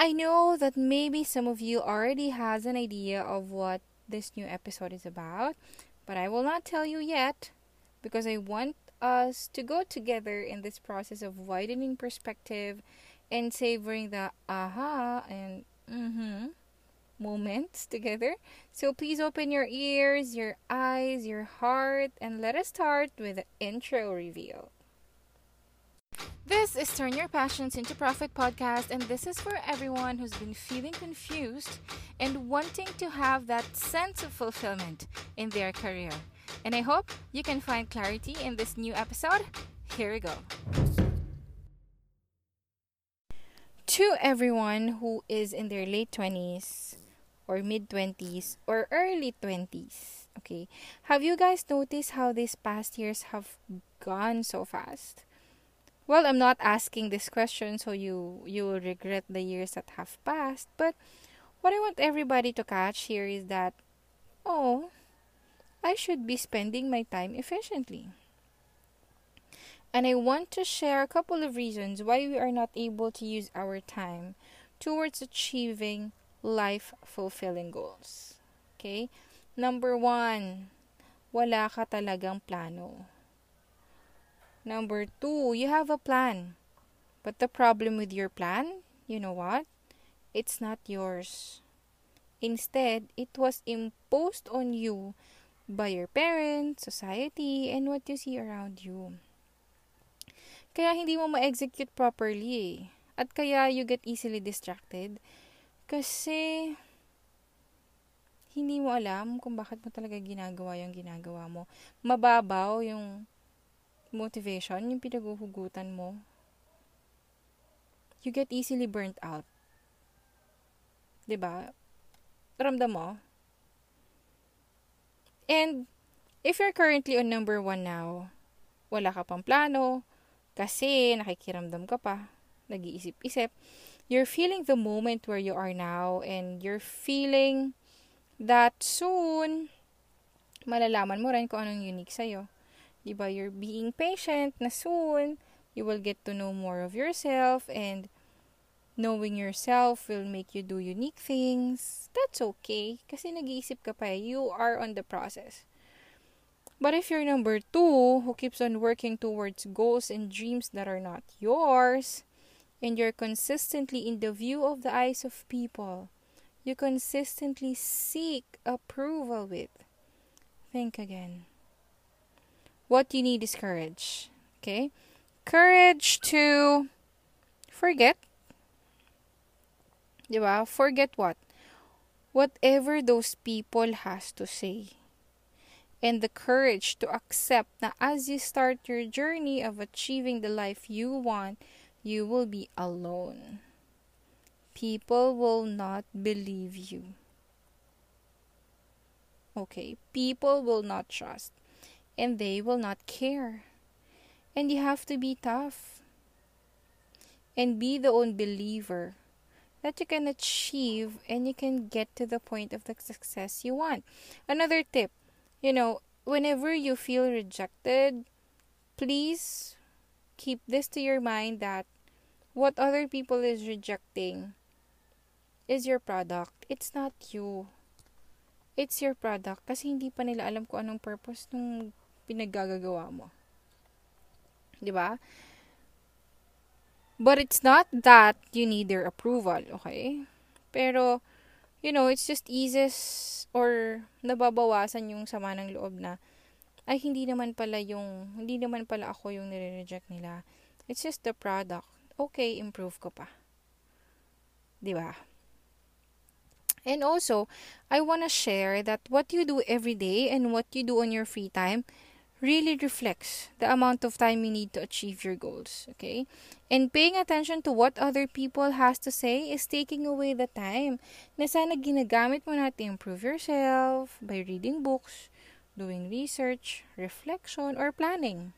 I know that maybe some of you already has an idea of what this new episode is about, but I will not tell you yet because I want us to go together in this process of widening perspective and savoring the aha and mm-hmm moments together. So please open your ears, your eyes, your heart, and let us start with the intro reveal. This is Turn Your Passions into Profit podcast, and this is for everyone who's been feeling confused and wanting to have that sense of fulfillment in their career. And I hope you can find clarity in this new episode. Here we go. To everyone who is in their late 20s, or mid 20s, or early 20s, okay, have you guys noticed how these past years have gone so fast? Well, I'm not asking this question so you you will regret the years that have passed, but what I want everybody to catch here is that oh, I should be spending my time efficiently. And I want to share a couple of reasons why we are not able to use our time towards achieving life fulfilling goals. Okay? Number one, wala ka talagang plano. Number two, you have a plan. But the problem with your plan, you know what? It's not yours. Instead, it was imposed on you by your parents, society, and what you see around you. Kaya hindi mo ma-execute properly eh. At kaya you get easily distracted kasi hindi mo alam kung bakit mo talaga ginagawa yung ginagawa mo. Mababaw yung motivation, yung pinaguhugutan mo, you get easily burnt out. ba? Ramdam mo? And if you're currently on number one now, wala ka pang plano, kasi nakikiramdam ka pa, nag-iisip-isip, you're feeling the moment where you are now and you're feeling that soon, malalaman mo rin kung anong unique sa'yo. Diba? You're being patient na soon, you will get to know more of yourself and knowing yourself will make you do unique things. That's okay. Kasi nag-iisip ka pa eh. You are on the process. But if you're number two, who keeps on working towards goals and dreams that are not yours, and you're consistently in the view of the eyes of people, you consistently seek approval with, think again what you need is courage. Okay? Courage to forget. Diba? Forget what? Whatever those people has to say. And the courage to accept that as you start your journey of achieving the life you want, you will be alone. People will not believe you. Okay, people will not trust and they will not care. And you have to be tough and be the own believer that you can achieve and you can get to the point of the success you want. Another tip, you know, whenever you feel rejected, please keep this to your mind that what other people is rejecting is your product. It's not you. It's your product kasi hindi pa nila alam kung anong purpose nung pinaggagawa mo. 'Di ba? But it's not that you need their approval, okay? Pero, you know, it's just eases or nababawasan yung sama ng loob na ay hindi naman pala yung hindi naman pala ako yung nire-reject nila. It's just the product. Okay, improve ko pa. 'Di ba? And also, I want to share that what you do every day and what you do on your free time really reflects the amount of time you need to achieve your goals okay and paying attention to what other people has to say is taking away the time na sana ginagamit mo na to improve yourself by reading books doing research reflection or planning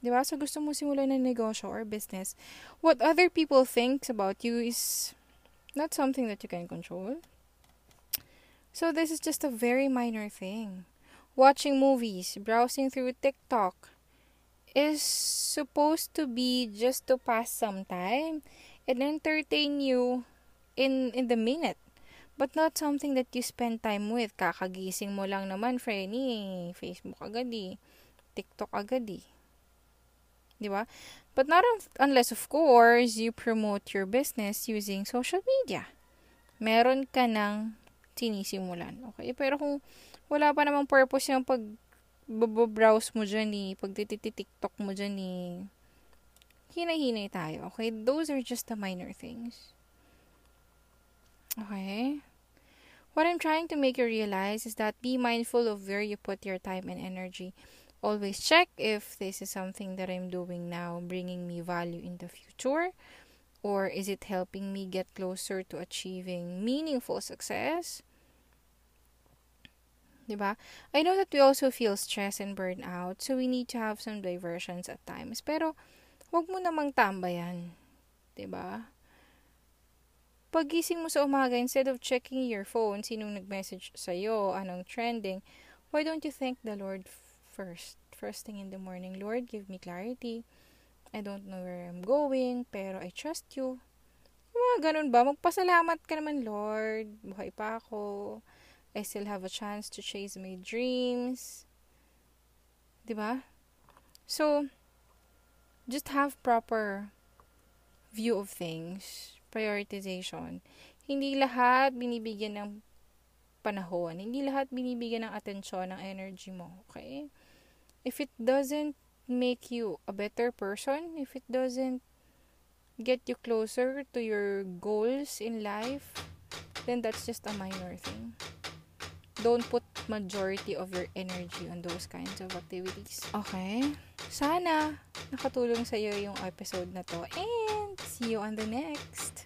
Di ba? So, gusto mo simulan ng negosyo or business, what other people thinks about you is not something that you can control. So, this is just a very minor thing watching movies, browsing through TikTok is supposed to be just to pass some time and entertain you in in the minute. But not something that you spend time with. Kakagising mo lang naman, Frenny. Facebook agad eh. TikTok agad eh. Di ba? But not unless, of course, you promote your business using social media. Meron ka ng sinisimulan. Okay? Pero kung wala pa namang purpose yung pag browse mo dyan eh, pag TikTok mo dyan eh, hinay-hinay tayo. Okay? Those are just the minor things. Okay? What I'm trying to make you realize is that be mindful of where you put your time and energy. Always check if this is something that I'm doing now bringing me value in the future or is it helping me get closer to achieving meaningful success? Diba? I know that we also feel stress and burnout, so we need to have some diversions at times. Pero, wag mo namang tambayan. Diba? Pagising mo sa umaga, instead of checking your phone, sinong nag-message sa'yo, anong trending, why don't you thank the Lord first? First thing in the morning, Lord, give me clarity. I don't know where I'm going, pero I trust you. Mga ganun ba? Magpasalamat ka naman, Lord. Buhay pa ako. I still have a chance to chase my dreams. Diba? So, just have proper view of things prioritization. Hindi lahat binibigyan ng panahon. Hindi lahat binibigyan ng atensyon ng energy mo. Okay? If it doesn't make you a better person, if it doesn't get you closer to your goals in life, then that's just a minor thing. Don't put majority of your energy on those kinds of activities. Okay? Sana nakatulong sa iyo yung episode na to. And see you on the next.